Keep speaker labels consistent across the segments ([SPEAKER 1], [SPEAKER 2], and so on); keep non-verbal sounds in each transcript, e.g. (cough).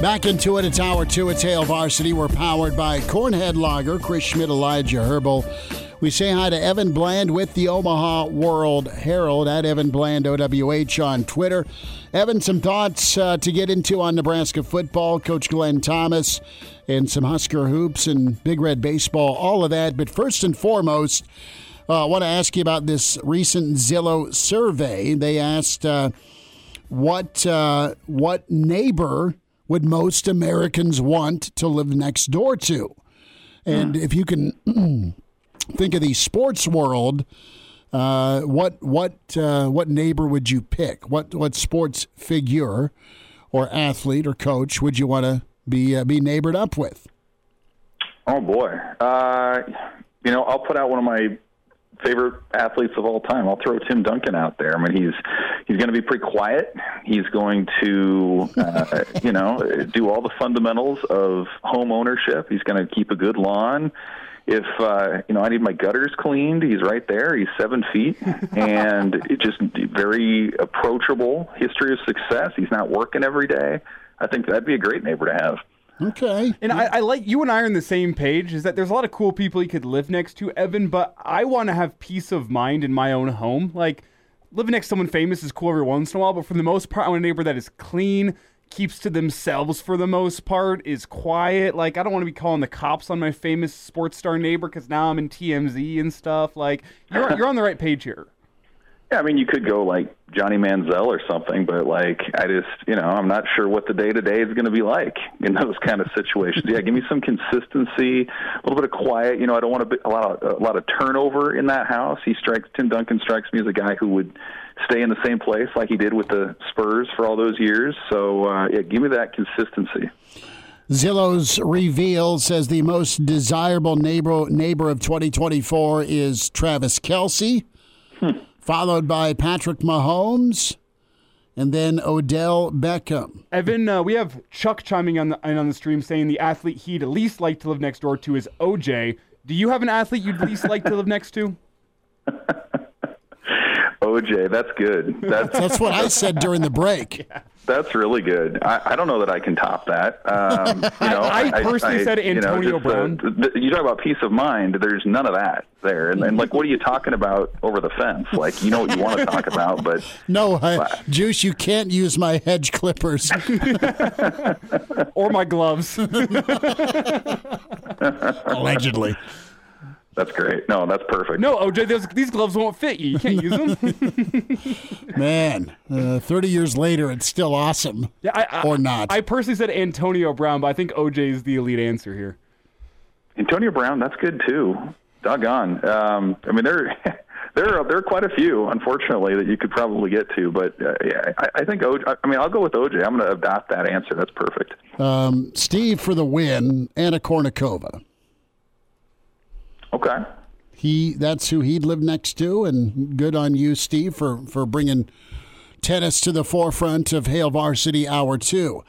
[SPEAKER 1] Back into it. It's hour two at Hail Varsity. We're powered by Cornhead Lager, Chris Schmidt, Elijah Herbal. We say hi to Evan Bland with the Omaha World Herald at Evan Bland OWH on Twitter. Evan, some thoughts uh, to get into on Nebraska football. Coach Glenn Thomas and some Husker hoops and Big Red baseball, all of that. But first and foremost, uh, I want to ask you about this recent Zillow survey. They asked uh, what uh, what neighbor would most Americans want to live next door to? And if you can (clears throat) think of the sports world, uh, what what uh, what neighbor would you pick? What what sports figure or athlete or coach would you want to be uh, be neighbored up with?
[SPEAKER 2] Oh boy, uh, you know I'll put out one of my favorite athletes of all time. I'll throw Tim Duncan out there. I mean, he's he's going to be pretty quiet. He's going to, uh, (laughs) you know, do all the fundamentals of home ownership. He's going to keep a good lawn. If uh, you know, I need my gutters cleaned. He's right there. He's seven feet, and it just very approachable. History of success. He's not working every day. I think that'd be a great neighbor to have.
[SPEAKER 1] Okay.
[SPEAKER 3] And I, I like you and I are on the same page. Is that there's a lot of cool people you could live next to, Evan. But I want to have peace of mind in my own home. Like living next to someone famous is cool every once in a while, but for the most part, I want a neighbor that is clean, keeps to themselves for the most part, is quiet. Like I don't want to be calling the cops on my famous sports star neighbor because now I'm in TMZ and stuff. Like you're you're on the right page here.
[SPEAKER 2] Yeah, I mean, you could go like Johnny Manziel or something, but like, I just, you know, I'm not sure what the day to day is going to be like in those (laughs) kind of situations. Yeah, give me some consistency, a little bit of quiet. You know, I don't want a, bit, a lot of a lot of turnover in that house. He strikes Tim Duncan strikes me as a guy who would stay in the same place like he did with the Spurs for all those years. So uh, yeah, give me that consistency.
[SPEAKER 1] Zillow's reveal says the most desirable neighbor neighbor of 2024 is Travis Kelce followed by Patrick Mahomes, and then Odell Beckham.
[SPEAKER 3] Evan, uh, we have Chuck chiming on the on the stream saying the athlete he'd least like to live next door to is OJ. Do you have an athlete you'd least like to live next to? (laughs)
[SPEAKER 2] OJ, that's good. That's
[SPEAKER 1] That's what I said during the break. (laughs)
[SPEAKER 2] That's really good. I, I don't know that I can top that. Um, you know,
[SPEAKER 3] I personally said
[SPEAKER 2] you know,
[SPEAKER 3] Antonio
[SPEAKER 2] just, uh,
[SPEAKER 3] Brown.
[SPEAKER 2] th- th- you talk about peace of mind. There's none of that there. And, and like, what are you talking about over the fence? Like, you know what you want to (laughs) talk about, but
[SPEAKER 1] No, I, Juice, you can't use my hedge clippers. (laughs)
[SPEAKER 3] Or my gloves?
[SPEAKER 1] Allegedly.
[SPEAKER 2] That's great. No, that's perfect.
[SPEAKER 3] no, OJ, those, these gloves won't fit you. You can't use them. (laughs) (laughs)
[SPEAKER 1] Man, uh, 30 years later, it's still awesome.
[SPEAKER 3] Yeah, I, I,
[SPEAKER 1] Or not.
[SPEAKER 3] I personally said Antonio Brown, but I think OJ is the elite answer here.
[SPEAKER 2] Antonio Brown, that's good too. Doggone. Um, I mean, there, (laughs) there are there are quite a few, unfortunately, that you could probably get to. But uh, yeah, I, I think OJ. I mean, I'll go with OJ. I'm going to adopt that answer. That's perfect.
[SPEAKER 1] Um, Steve for the win, Anna Kournikova.
[SPEAKER 2] Okay.
[SPEAKER 1] He that's who he'd live next to, and good on you, Steve, for for bringing tennis to the forefront of Hail Varsity Hour Two.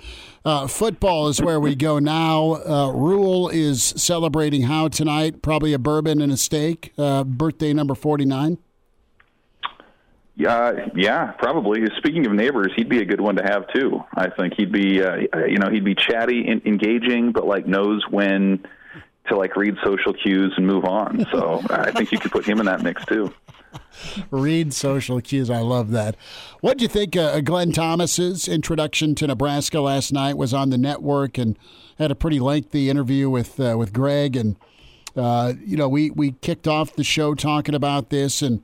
[SPEAKER 1] Uh, football is where we go now. Uh, Rhule is celebrating how tonight? Probably a bourbon and a steak. Uh, birthday number forty nine.
[SPEAKER 2] Yeah, yeah, probably. Speaking of neighbors, he'd be a good one to have too. I think he'd be, uh, you know, he'd be chatty, and engaging, but like knows when to like read social cues and move on. So (laughs) I think you could put him in that mix too.
[SPEAKER 1] Read social cues. I love that. What do you think? Uh, Glenn Thomas's introduction to Nebraska last night was on the network and had a pretty lengthy interview with uh, with Greg. And uh, you know, we we kicked off the show talking about this, and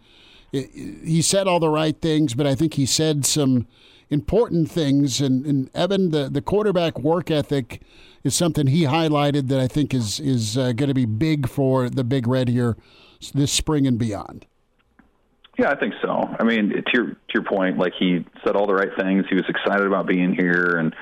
[SPEAKER 1] it, he said all the right things, but I think he said some important things. And, and Evan, the the quarterback work ethic is something he highlighted that I think is is uh, going to be big for the Big Red here this spring and beyond.
[SPEAKER 2] Yeah, I think so. I mean, to your to your point, like he said all the right things. He was excited about being here, and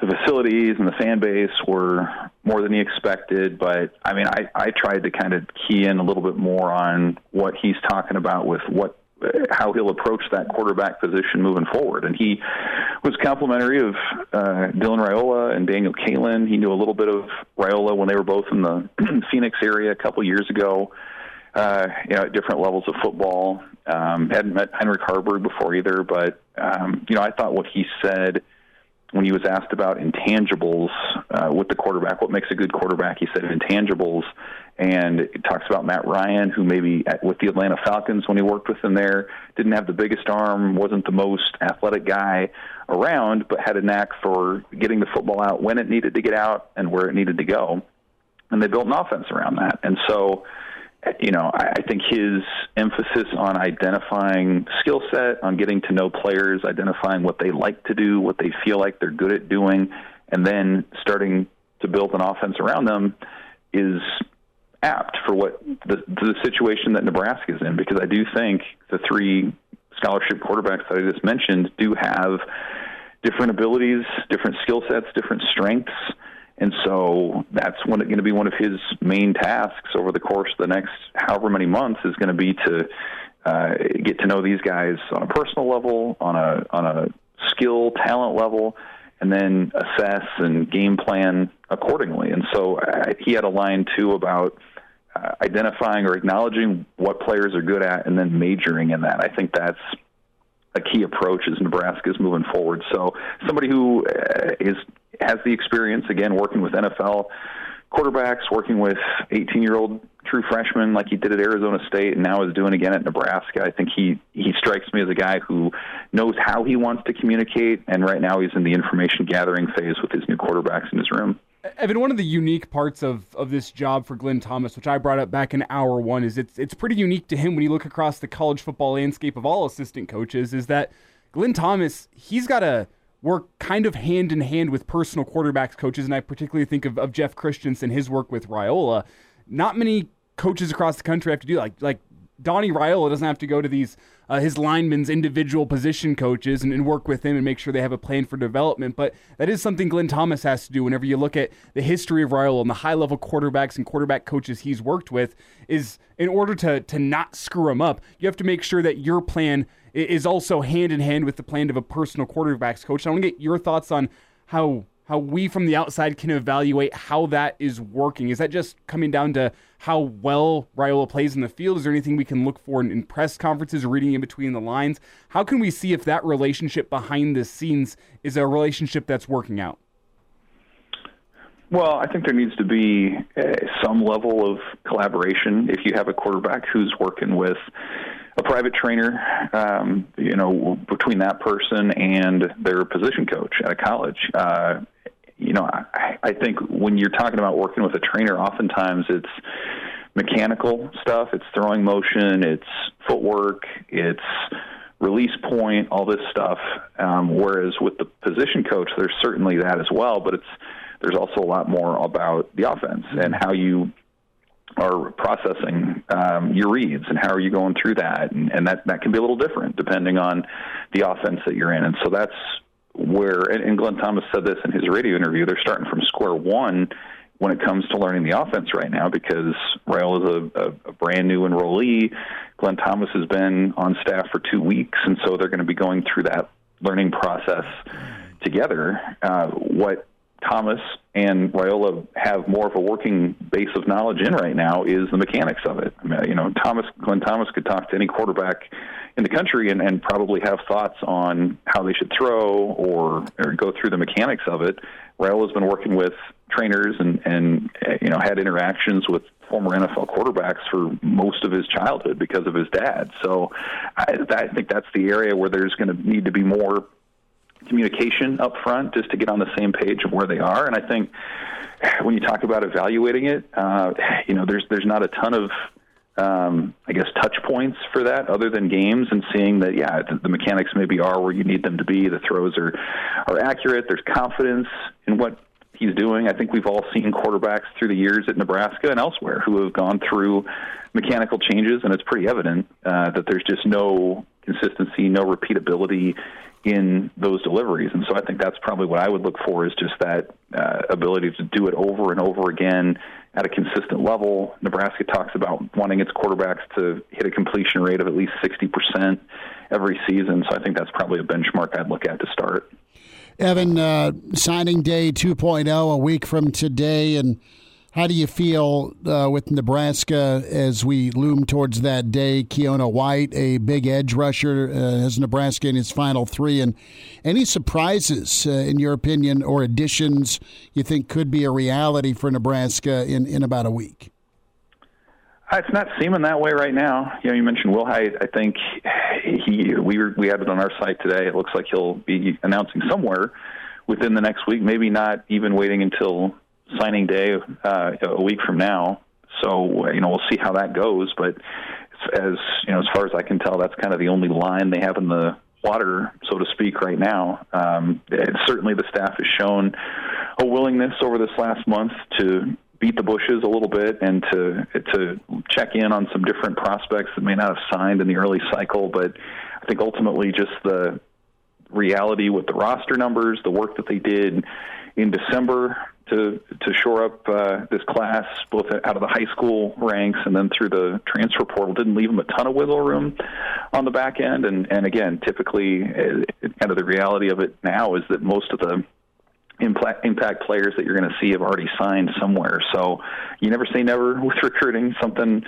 [SPEAKER 2] the facilities and the fan base were more than he expected. But I mean, I I tried to kind of key in a little bit more on what he's talking about with what how he'll approach that quarterback position moving forward. And he was complimentary of uh, Dylan Raiola and Daniel Kaelin. He knew a little bit of Raiola when they were both in the (clears throat) Phoenix area a couple years ago. Uh, you know, at different levels of football. Um, hadn't met Heinrich Haarberg before either, but um, you know, I thought what he said when he was asked about intangibles uh, with the quarterback, what makes a good quarterback, he said intangibles, and it talks about Matt Ryan, who maybe at, with the Atlanta Falcons when he worked with them there. Didn't have the biggest arm, wasn't the most athletic guy around, but had a knack for getting the football out when it needed to get out and where it needed to go, and they built an offense around that, and so you know, I, I think his emphasis on identifying skill set, on getting to know players, identifying what they like to do, what they feel like they're good at doing, and then starting to build an offense around them is apt for what the, the situation that Nebraska is in. Because I do think the three scholarship quarterbacks that I just mentioned do have different abilities, different skill sets, different strengths and so that's going to be one of his main tasks over the course of the next however many months is going to be to uh, get to know these guys on a personal level, on a on a skill talent level, and then assess and game plan accordingly. And so uh, he had a line too about uh, identifying or acknowledging what players are good at, and then majoring in that. I think that's a key approach as Nebraska is moving forward. So somebody who uh, has the experience again working with NFL quarterbacks, working with 18 year old true freshmen like he did at Arizona State and now is doing again at Nebraska. I think he he strikes me as a guy who knows how he wants to communicate, and right now he's in the information gathering phase with his new quarterbacks in his room.
[SPEAKER 3] Evan, one of the unique parts of, of this job for Glenn Thomas, which I brought up back in hour one, is it's it's pretty unique to him when you look across the college football landscape of all assistant coaches, is that Glenn Thomas, he's got to work kind of hand in hand with personal quarterbacks coaches, and I particularly think of, of Jeff Christensen, his work with Raiola. Not many coaches across the country have to do like like Donnie Raiola doesn't have to go to these uh, his linemen's individual position coaches and, and, work with them and make sure they have a plan for development. But that is something Glenn Thomas has to do whenever you look at the history of Raiola and the high level quarterbacks and quarterback coaches he's worked with. Is in order to to not screw him up, you have to make sure that your plan is also hand in hand with the plan of a personal quarterbacks coach. I want to get your thoughts on how how we from the outside can evaluate how that is working. Is that just coming down to how well Raiola plays in the field? Is there anything we can look for in, in press conferences reading in between the lines? How can we see if that relationship behind the scenes is a relationship that's working out?
[SPEAKER 2] Well, I think there needs to be uh, some level of collaboration. If you have a quarterback who's working with a private trainer, um, you know, between that person and their position coach at a college. Uh, you know, I, I think when you're talking about working with a trainer, oftentimes it's mechanical stuff, it's throwing motion, it's footwork, it's release point, all this stuff. Um, whereas with the position coach, there's certainly that as well, but it's there's also a lot more about the offense and how you are processing um, your reads and how are you going through that and, and that that can be a little different depending on the offense that you're in and so that's where and, and Glenn Thomas said this in his radio interview they're starting from square one when it comes to learning the offense right now because Rail is a, a, a brand new enrollee. Glenn Thomas has been on staff for two weeks and so they're going to be going through that learning process together. Uh, what Thomas and Raiola have more of a working base of knowledge in right now is the mechanics of it. I mean, you know, Thomas Glenn Thomas could talk to any quarterback in the country and, and probably have thoughts on how they should throw or, or go through the mechanics of it. Raiola's been working with trainers and and you know had interactions with former NFL quarterbacks for most of his childhood because of his dad. So I, I think that's the area where there's going to need to be more communication up front just to get on the same page of where they are. And I think when you talk about evaluating it, uh, you know, there's there's not a ton of um, I guess touch points for that other than games and seeing that yeah the, the mechanics maybe are where you need them to be. The throws are are accurate. There's confidence in what he's doing. I think we've all seen quarterbacks through the years at Nebraska and elsewhere who have gone through mechanical changes and it's pretty evident uh, that there's just no consistency no repeatability in those deliveries. And so I think that's probably what I would look for is just that uh, ability to do it over and over again at a consistent level. Nebraska talks about wanting its quarterbacks to hit a completion rate of at least 60% every season. So I think that's probably a benchmark I'd look at to start.
[SPEAKER 1] Evan, uh, signing day 2.0 a week from today, and how do you feel uh, with Nebraska as we loom towards that day? Keona Wilhite, a big edge rusher, uh, has Nebraska in his final three. And any surprises, uh, in your opinion, or additions you think could be a reality for Nebraska in, in about a week?
[SPEAKER 2] Uh, it's not seeming that way right now. You know, you mentioned Wilhite. I think he we were, we had it on our site today. It looks like he'll be announcing somewhere within the next week. Maybe not even waiting until signing day uh, a week from now. So you know we'll see how that goes. But as you know, as far as I can tell, that's kind of the only line they have in the water, so to speak, right now. Um, certainly, the staff has shown a willingness over this last month to beat the bushes a little bit and to to check in on some different prospects that may not have signed in the early cycle. But I think ultimately, just the reality with the roster numbers, the work that they did in December to to shore up uh, this class, both out of the high school ranks and then through the transfer portal. Didn't leave them a ton of wiggle room on the back end, and and again, typically, uh, kind of the reality of it now is that most of the impact, players that you're going to see have already signed somewhere. So you never say never (laughs) with recruiting. Something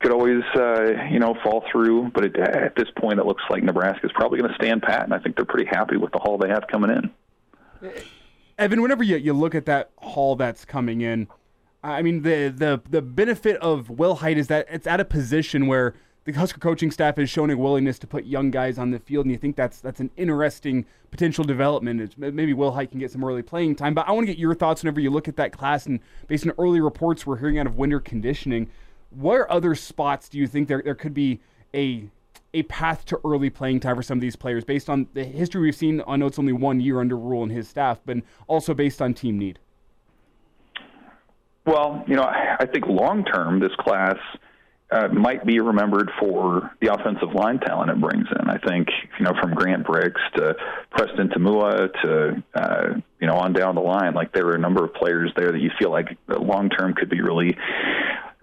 [SPEAKER 2] could always, uh, you know, fall through. But it, at this point, it looks like Nebraska is probably going to stand pat, and I think they're pretty happy with the haul they have coming in.
[SPEAKER 3] Evan, whenever you, you look at that haul that's coming in, I mean the the the benefit of Wilhite is that it's at a position where the Husker coaching staff has shown a willingness to put young guys on the field, and you think that's that's an interesting potential development. It's, maybe Wilhite can get some early playing time, but I want to get your thoughts whenever you look at that class and based on early reports we're hearing out of winter conditioning. Where other spots do you think there there could be a a path to early playing time for some of these players based on the history we've seen. I know it's only one year under Rhule and his staff, but also based on team need.
[SPEAKER 2] Well, you know, I think long term, this class uh, might be remembered for the offensive line talent it brings in. I think, you know, from Grant Brix to Preston Taumua to, uh, you know, on down the line, like there are a number of players there that you feel like long term could be really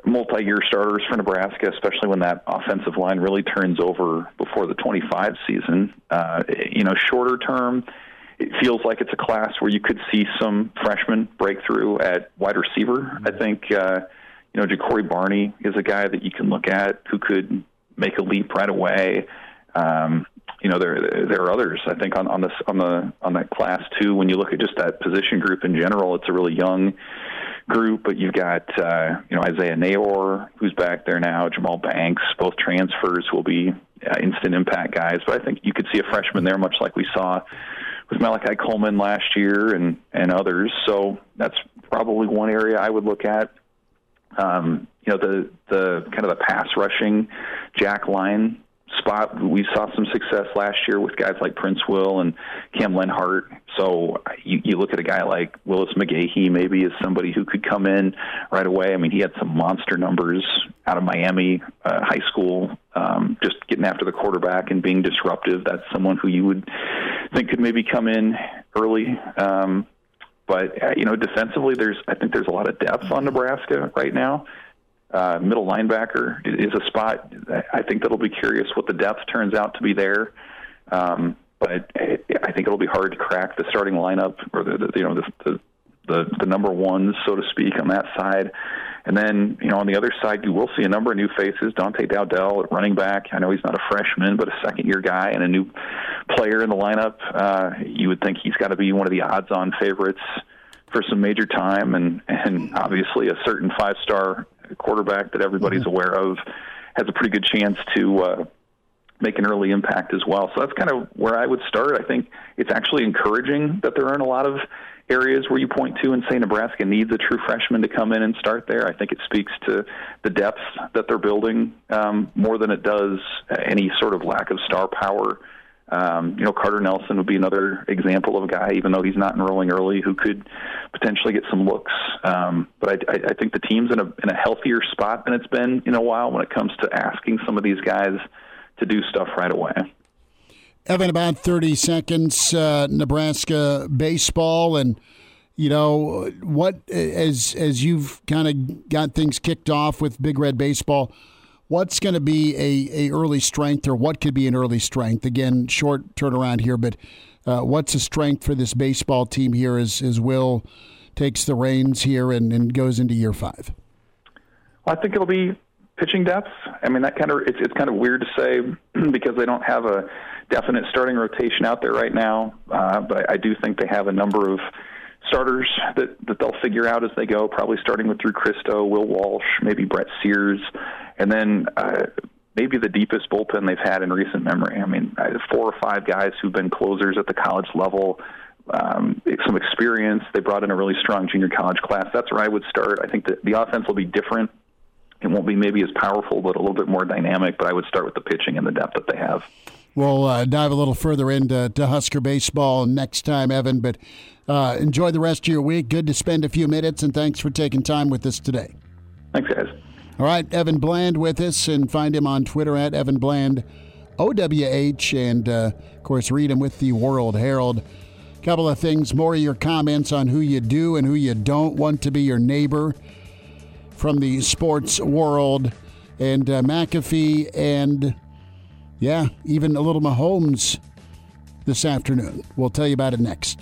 [SPEAKER 2] multi-year starters for Nebraska, especially when that offensive line really turns over before the 25 season. Uh, you know, shorter term, it feels like it's a class where you could see some freshmen breakthrough at wide receiver. I think, uh, you know, Jacory Barney is a guy that you can look at who could make a leap right away. Um, you know, there there are others. I think on on this on the on that class too. When you look at just that position group in general, it's a really young group, but you've got uh, you know Isaiah Neyor, who's back there now, Jahmal Banks, both transfers will be uh, instant impact guys. But I think you could see a freshman there, much like we saw with Malachi Coleman last year and and others. So that's probably one area I would look at. Um, you know the the kind of the pass rushing jack line spot. We saw some success last year with guys like Princewill and Cam Lenhart. So you, you look at a guy like Willis McGahee, maybe as somebody who could come in right away. I mean, he had some monster numbers out of Miami uh, high school, um, just getting after the quarterback and being disruptive. That's someone who you would think could maybe come in early. Um, but uh, you know, defensively, there's I think there's a lot of depth on Nebraska right now uh, middle linebacker is a spot. I think that'll be curious what the depth turns out to be there. Um, but I think it'll be hard to crack the starting lineup or the, the you know the, the the the number ones, so to speak, on that side. And then, you know, on the other side, you will see a number of new faces. Dante Dowdell at running back. I know he's not a freshman, but a second year guy and a new player in the lineup. Uh, you would think he's got to be one of the odds on favorites for some major time, and and obviously a certain five star quarterback that everybody's mm-hmm. aware of has a pretty good chance to. Uh, make an early impact as well. So that's kind of where I would start. I think it's actually encouraging that there aren't a lot of areas where you point to and say Nebraska needs a true freshman to come in and start there. I think it speaks to the depth that they're building um, more than it does any sort of lack of star power. Um, you know, Carter Nelson would be another example of a guy, even though he's not enrolling early, who could potentially get some looks. Um, but I, I, I think the team's in a in a healthier spot than it's been in a while when it comes to asking some of these guys to do stuff right away.
[SPEAKER 1] Evan, about 30 seconds, uh, Nebraska baseball, and you know what? As as you've kind of got things kicked off with Big Red Baseball, what's going to be a, a early strength, or what could be an early strength? Again, short turnaround here, but uh, what's a strength for this baseball team here as as Will takes the reins here and, and goes into year five?
[SPEAKER 2] Well, I think it'll be pitching depth. I mean, that kind of it's, it's kind of weird to say (clears throat) because they don't have a definite starting rotation out there right now. Uh, but I do think they have a number of starters that, that they'll figure out as they go, probably starting with Drew Christo, Will Walsh, maybe Brett Sears, and then uh, maybe the deepest bullpen they've had in recent memory. I mean, four or five guys who've been closers at the college level. Um, some experience. They brought in a really strong junior college class. That's where I would start. I think that the offense will be different. It won't be maybe as powerful, but a little bit more dynamic. But I would start with the pitching and the depth that they have.
[SPEAKER 1] We'll uh, dive a little further into Husker baseball next time, Evan. But uh, enjoy the rest of your week. Good to spend a few minutes, and thanks for taking time with us today.
[SPEAKER 2] Thanks, guys.
[SPEAKER 1] All right, Evan Bland with us, and find him on Twitter at Evan Bland, OWH, and uh, of course, read him with the World Herald. Couple of things, more of your comments on who you do and who you don't want to be your neighbor from the sports world, and uh, McAfee and yeah, even a little Mahomes this afternoon. We'll tell you about it next.